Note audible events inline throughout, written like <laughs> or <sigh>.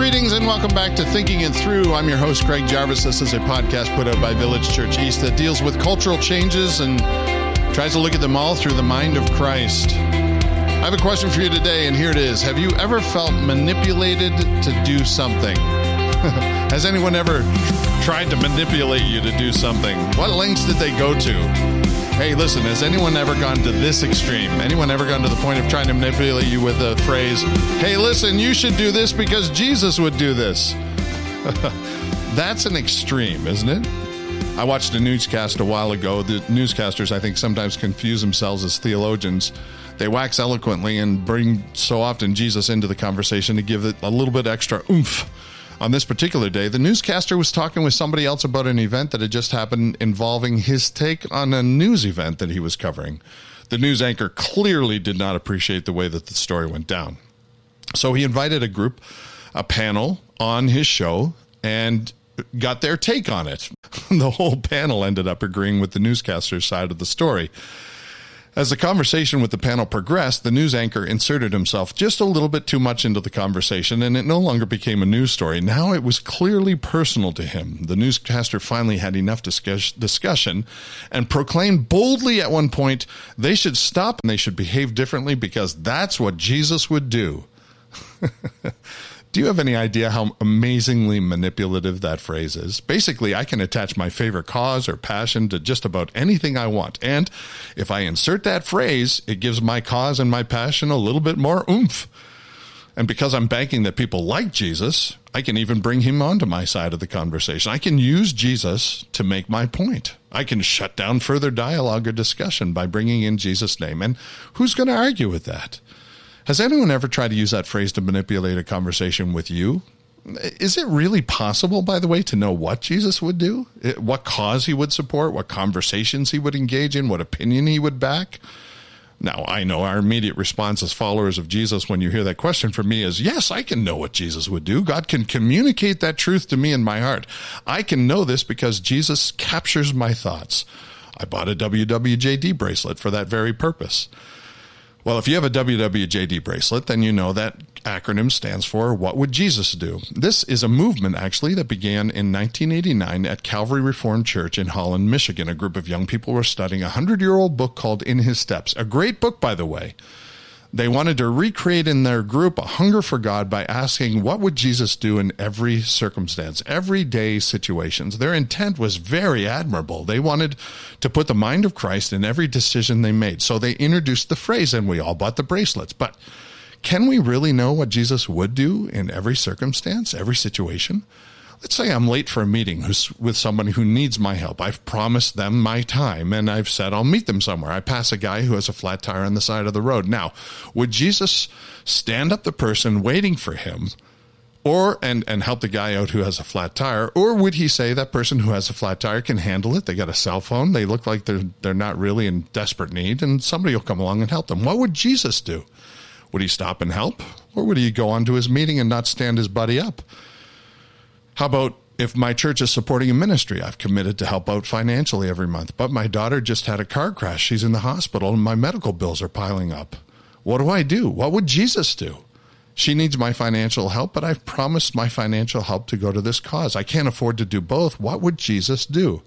Greetings and welcome back to Thinking It Through. I'm your host, Greg Jarvis. This is a podcast put out by Village Church East that deals with cultural changes and tries to look at them all through the mind of Christ. I have a question for you today, and here it is. Have you ever felt manipulated to do something? <laughs> Has anyone ever tried to manipulate you to do something? What lengths did they go to? Hey, listen, has anyone ever gone to this extreme? Anyone ever gone to the point of trying to manipulate you with a phrase, hey, listen, you should do this because Jesus would do this? <laughs> That's an extreme, isn't it? I watched a newscast a while ago. The newscasters, I think, sometimes confuse themselves as theologians. They wax eloquently and bring so often Jesus into the conversation to give it a little bit extra oomph on this particular day, the newscaster was talking with somebody else about an event that had just happened involving his take on a news event that he was covering. The news anchor clearly did not appreciate the way that the story went down. So he invited a group, a panel on his show, and got their take on it. <laughs> the whole panel ended up agreeing with the newscaster's side of the story. As the conversation with the panel progressed, the news anchor inserted himself just a little bit too much into the conversation, and it no longer became a news story. Now it was clearly personal to him. The newscaster finally had enough discuss- discussion and proclaimed boldly at one point they should stop and they should behave differently because that's what Jesus would do. <laughs> Do you have any idea how amazingly manipulative that phrase is? Basically, I can attach my favorite cause or passion to just about anything I want. And if I insert that phrase, it gives my cause and my passion a little bit more oomph. And because I'm banking that people like Jesus, I can even bring him onto my side of the conversation. I can use Jesus to make my point. I can shut down further dialogue or discussion by bringing in Jesus' name. And who's going to argue with that? Has anyone ever tried to use that phrase to manipulate a conversation with you? Is it really possible, by the way, to know what Jesus would do? What cause he would support? What conversations he would engage in? What opinion he would back? Now, I know our immediate response as followers of Jesus when you hear that question from me is yes, I can know what Jesus would do. God can communicate that truth to me in my heart. I can know this because Jesus captures my thoughts. I bought a WWJD bracelet for that very purpose. Well, if you have a WWJD bracelet, then you know that acronym stands for What Would Jesus Do? This is a movement actually that began in 1989 at Calvary Reformed Church in Holland, Michigan. A group of young people were studying a 100 year old book called In His Steps. A great book, by the way. They wanted to recreate in their group a hunger for God by asking, what would Jesus do in every circumstance, everyday situations? Their intent was very admirable. They wanted to put the mind of Christ in every decision they made. So they introduced the phrase and we all bought the bracelets. But can we really know what Jesus would do in every circumstance, every situation? Let's say I'm late for a meeting with somebody who needs my help. I've promised them my time and I've said I'll meet them somewhere. I pass a guy who has a flat tire on the side of the road. Now, would Jesus stand up the person waiting for him? Or and and help the guy out who has a flat tire, or would he say that person who has a flat tire can handle it? They got a cell phone, they look like they're they're not really in desperate need, and somebody will come along and help them. What would Jesus do? Would he stop and help, or would he go on to his meeting and not stand his buddy up? How about if my church is supporting a ministry, I've committed to help out financially every month, but my daughter just had a car crash. She's in the hospital and my medical bills are piling up. What do I do? What would Jesus do? She needs my financial help, but I've promised my financial help to go to this cause. I can't afford to do both. What would Jesus do?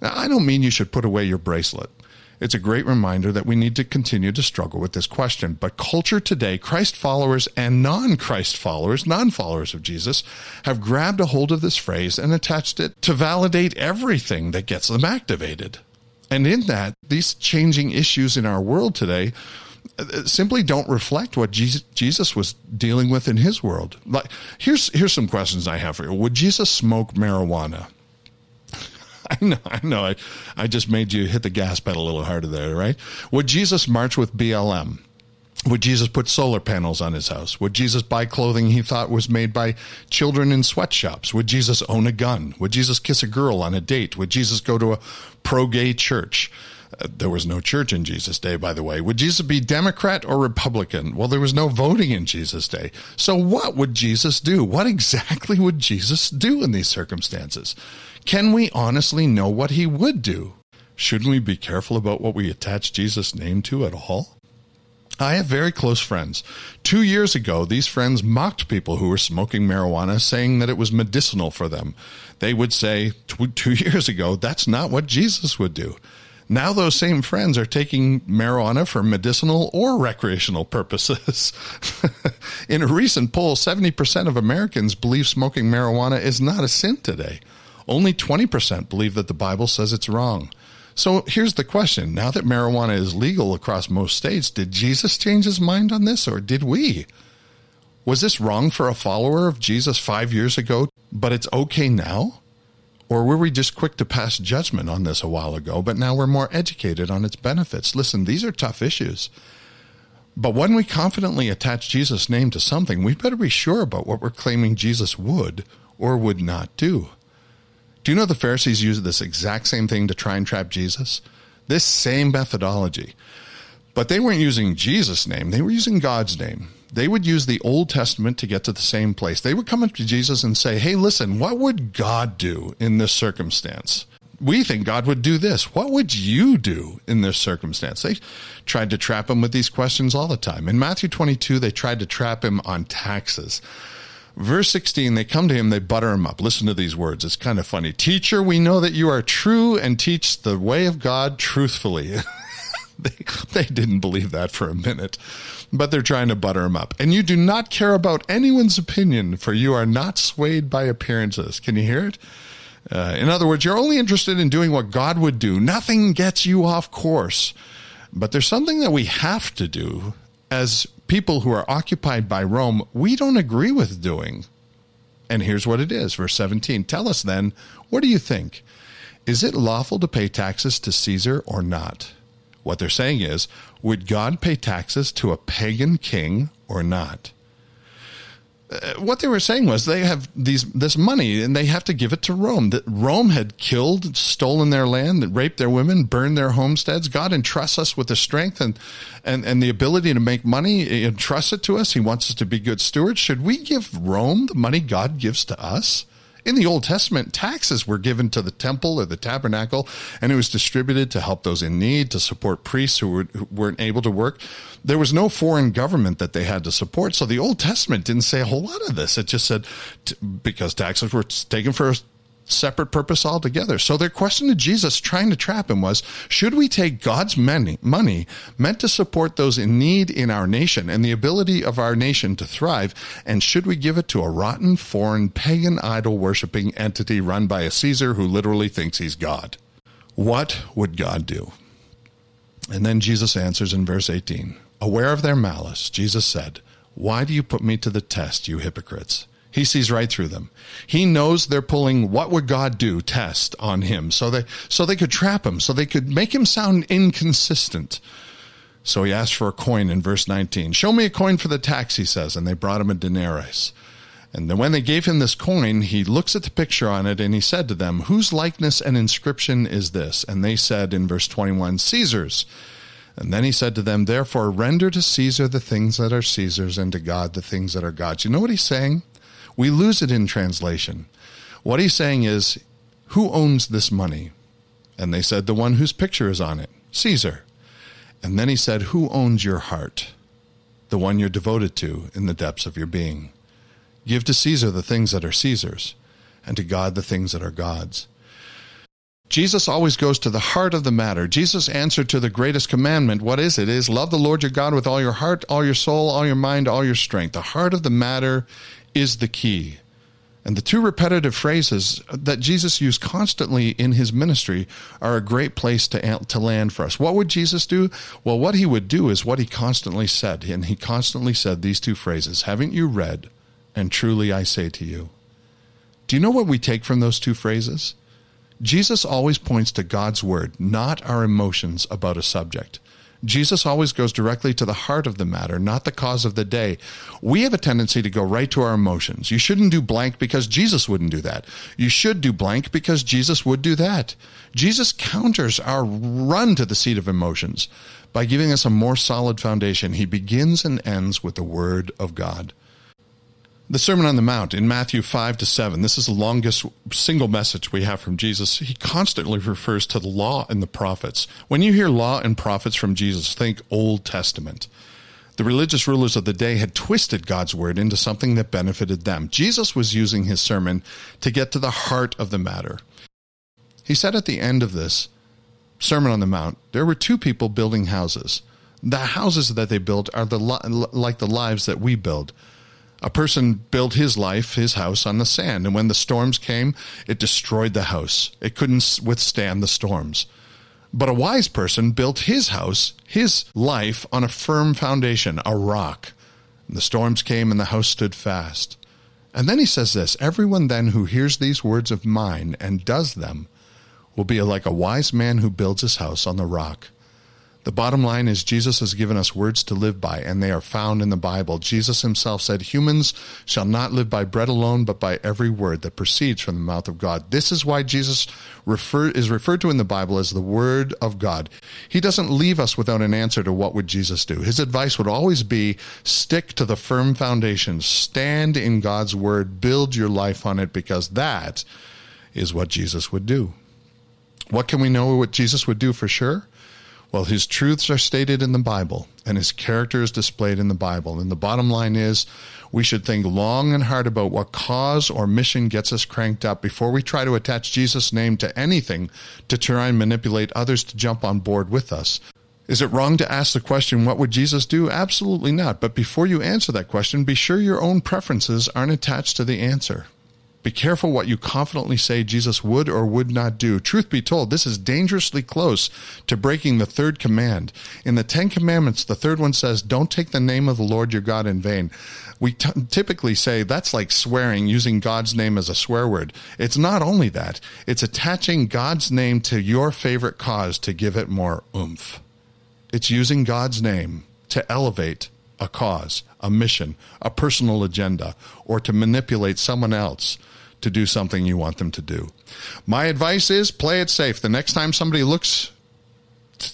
Now, I don't mean you should put away your bracelet. It's a great reminder that we need to continue to struggle with this question. But culture today, Christ followers and non Christ followers, non followers of Jesus, have grabbed a hold of this phrase and attached it to validate everything that gets them activated. And in that, these changing issues in our world today uh, simply don't reflect what Jesus was dealing with in his world. Like here's here's some questions I have for you. Would Jesus smoke marijuana? <laughs> I know, I know. I, I just made you hit the gas pedal a little harder there, right? Would Jesus march with BLM? Would Jesus put solar panels on his house? Would Jesus buy clothing he thought was made by children in sweatshops? Would Jesus own a gun? Would Jesus kiss a girl on a date? Would Jesus go to a pro gay church? There was no church in Jesus' day, by the way. Would Jesus be Democrat or Republican? Well, there was no voting in Jesus' day. So, what would Jesus do? What exactly would Jesus do in these circumstances? Can we honestly know what he would do? Shouldn't we be careful about what we attach Jesus' name to at all? I have very close friends. Two years ago, these friends mocked people who were smoking marijuana, saying that it was medicinal for them. They would say, two <laughs> years ago, that's not what Jesus would do. Now those same friends are taking marijuana for medicinal or recreational purposes. <laughs> In a recent poll, 70% of Americans believe smoking marijuana is not a sin today. Only 20% believe that the Bible says it's wrong. So here's the question. Now that marijuana is legal across most states, did Jesus change his mind on this or did we? Was this wrong for a follower of Jesus five years ago, but it's okay now? Or were we just quick to pass judgment on this a while ago, but now we're more educated on its benefits? Listen, these are tough issues. But when we confidently attach Jesus' name to something, we better be sure about what we're claiming Jesus would or would not do. Do you know the Pharisees used this exact same thing to try and trap Jesus? This same methodology. But they weren't using Jesus' name, they were using God's name. They would use the Old Testament to get to the same place. They would come up to Jesus and say, Hey, listen, what would God do in this circumstance? We think God would do this. What would you do in this circumstance? They tried to trap him with these questions all the time. In Matthew 22, they tried to trap him on taxes. Verse 16, they come to him, they butter him up. Listen to these words. It's kind of funny. Teacher, we know that you are true and teach the way of God truthfully. <laughs> <laughs> they, they didn't believe that for a minute, but they're trying to butter him up. And you do not care about anyone's opinion, for you are not swayed by appearances. Can you hear it? Uh, in other words, you're only interested in doing what God would do. Nothing gets you off course. But there's something that we have to do as people who are occupied by Rome, we don't agree with doing. And here's what it is, verse 17. Tell us then, what do you think? Is it lawful to pay taxes to Caesar or not? What they're saying is, would God pay taxes to a pagan king or not? Uh, what they were saying was they have these this money and they have to give it to Rome. That Rome had killed, stolen their land, that raped their women, burned their homesteads. God entrusts us with the strength and and and the ability to make money. He entrusts it to us. He wants us to be good stewards. Should we give Rome the money God gives to us? In the Old Testament, taxes were given to the temple or the tabernacle, and it was distributed to help those in need, to support priests who, were, who weren't able to work. There was no foreign government that they had to support. So the Old Testament didn't say a whole lot of this. It just said because taxes were taken for separate purpose altogether. So their question to Jesus, trying to trap him, was Should we take God's money, money meant to support those in need in our nation and the ability of our nation to thrive, and should we give it to a rotten, foreign, pagan, idol worshiping entity run by a Caesar who literally thinks he's God? What would God do? And then Jesus answers in verse 18 Aware of their malice, Jesus said, Why do you put me to the test, you hypocrites? He sees right through them. He knows they're pulling what would God do test on him so they so they could trap him, so they could make him sound inconsistent. So he asked for a coin in verse 19. Show me a coin for the tax, he says, and they brought him a denarius. And then when they gave him this coin, he looks at the picture on it and he said to them, Whose likeness and inscription is this? And they said in verse 21, Caesar's. And then he said to them, Therefore render to Caesar the things that are Caesar's and to God the things that are God's. You know what he's saying? We lose it in translation. What he's saying is, who owns this money? And they said, the one whose picture is on it, Caesar. And then he said, who owns your heart? The one you're devoted to in the depths of your being. Give to Caesar the things that are Caesar's, and to God the things that are God's. Jesus always goes to the heart of the matter. Jesus answered to the greatest commandment. What is it? it? Is love the Lord your God with all your heart, all your soul, all your mind, all your strength. The heart of the matter is the key. And the two repetitive phrases that Jesus used constantly in his ministry are a great place to, to land for us. What would Jesus do? Well, what he would do is what he constantly said. And he constantly said these two phrases Haven't you read? And truly I say to you. Do you know what we take from those two phrases? Jesus always points to God's word, not our emotions about a subject. Jesus always goes directly to the heart of the matter, not the cause of the day. We have a tendency to go right to our emotions. You shouldn't do blank because Jesus wouldn't do that. You should do blank because Jesus would do that. Jesus counters our run to the seat of emotions by giving us a more solid foundation. He begins and ends with the Word of God. The Sermon on the Mount in Matthew 5 to 7, this is the longest single message we have from Jesus. He constantly refers to the law and the prophets. When you hear law and prophets from Jesus, think Old Testament. The religious rulers of the day had twisted God's word into something that benefited them. Jesus was using his sermon to get to the heart of the matter. He said at the end of this Sermon on the Mount, there were two people building houses. The houses that they built are the like the lives that we build. A person built his life, his house on the sand, and when the storms came, it destroyed the house. It couldn't withstand the storms. But a wise person built his house, his life, on a firm foundation, a rock. And the storms came and the house stood fast. And then he says this Everyone then who hears these words of mine and does them will be like a wise man who builds his house on the rock. The bottom line is Jesus has given us words to live by, and they are found in the Bible. Jesus himself said, Humans shall not live by bread alone, but by every word that proceeds from the mouth of God. This is why Jesus refer, is referred to in the Bible as the Word of God. He doesn't leave us without an answer to what would Jesus do. His advice would always be stick to the firm foundation, stand in God's Word, build your life on it, because that is what Jesus would do. What can we know what Jesus would do for sure? Well, his truths are stated in the Bible and his character is displayed in the Bible. And the bottom line is we should think long and hard about what cause or mission gets us cranked up before we try to attach Jesus' name to anything to try and manipulate others to jump on board with us. Is it wrong to ask the question, what would Jesus do? Absolutely not. But before you answer that question, be sure your own preferences aren't attached to the answer. Be careful what you confidently say Jesus would or would not do. Truth be told, this is dangerously close to breaking the third command. In the Ten Commandments, the third one says, Don't take the name of the Lord your God in vain. We t- typically say that's like swearing, using God's name as a swear word. It's not only that, it's attaching God's name to your favorite cause to give it more oomph. It's using God's name to elevate a cause, a mission, a personal agenda, or to manipulate someone else to do something you want them to do. My advice is play it safe. The next time somebody looks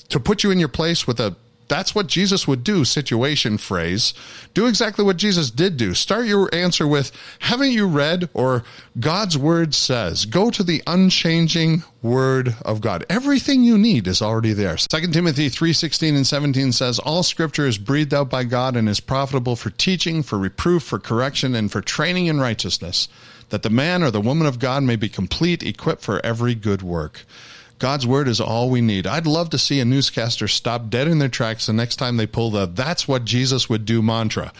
to put you in your place with a that's what Jesus would do situation phrase. Do exactly what Jesus did do. Start your answer with, haven't you read? Or God's word says. Go to the unchanging word of God. Everything you need is already there. 2 Timothy 3:16 and 17 says, All scripture is breathed out by God and is profitable for teaching, for reproof, for correction, and for training in righteousness, that the man or the woman of God may be complete, equipped for every good work. God's word is all we need. I'd love to see a newscaster stop dead in their tracks the next time they pull the that's what Jesus would do mantra.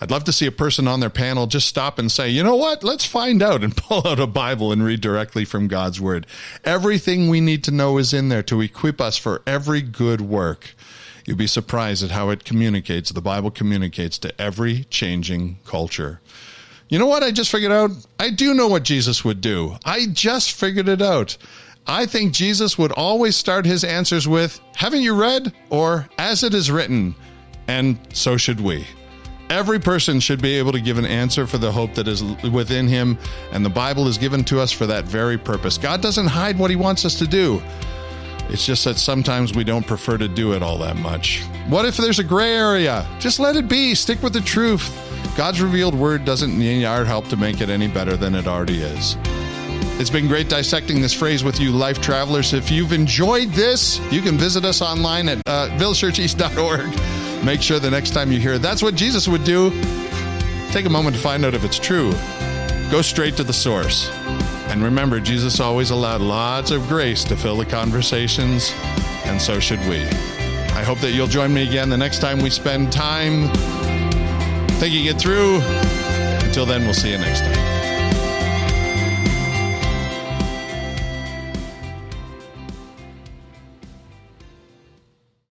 I'd love to see a person on their panel just stop and say, you know what? Let's find out and <laughs> pull out a Bible and read directly from God's word. Everything we need to know is in there to equip us for every good work. You'd be surprised at how it communicates, the Bible communicates to every changing culture. You know what I just figured out? I do know what Jesus would do. I just figured it out. I think Jesus would always start his answers with, Haven't you read? or As it is written. And so should we. Every person should be able to give an answer for the hope that is within him, and the Bible is given to us for that very purpose. God doesn't hide what he wants us to do. It's just that sometimes we don't prefer to do it all that much. What if there's a gray area? Just let it be. Stick with the truth. God's revealed word doesn't need our help to make it any better than it already is. It's been great dissecting this phrase with you, life travelers. If you've enjoyed this, you can visit us online at uh, villagechurcheast.org. Make sure the next time you hear that's what Jesus would do, take a moment to find out if it's true. Go straight to the source. And remember, Jesus always allowed lots of grace to fill the conversations, and so should we. I hope that you'll join me again the next time we spend time thinking it through. Until then, we'll see you next time.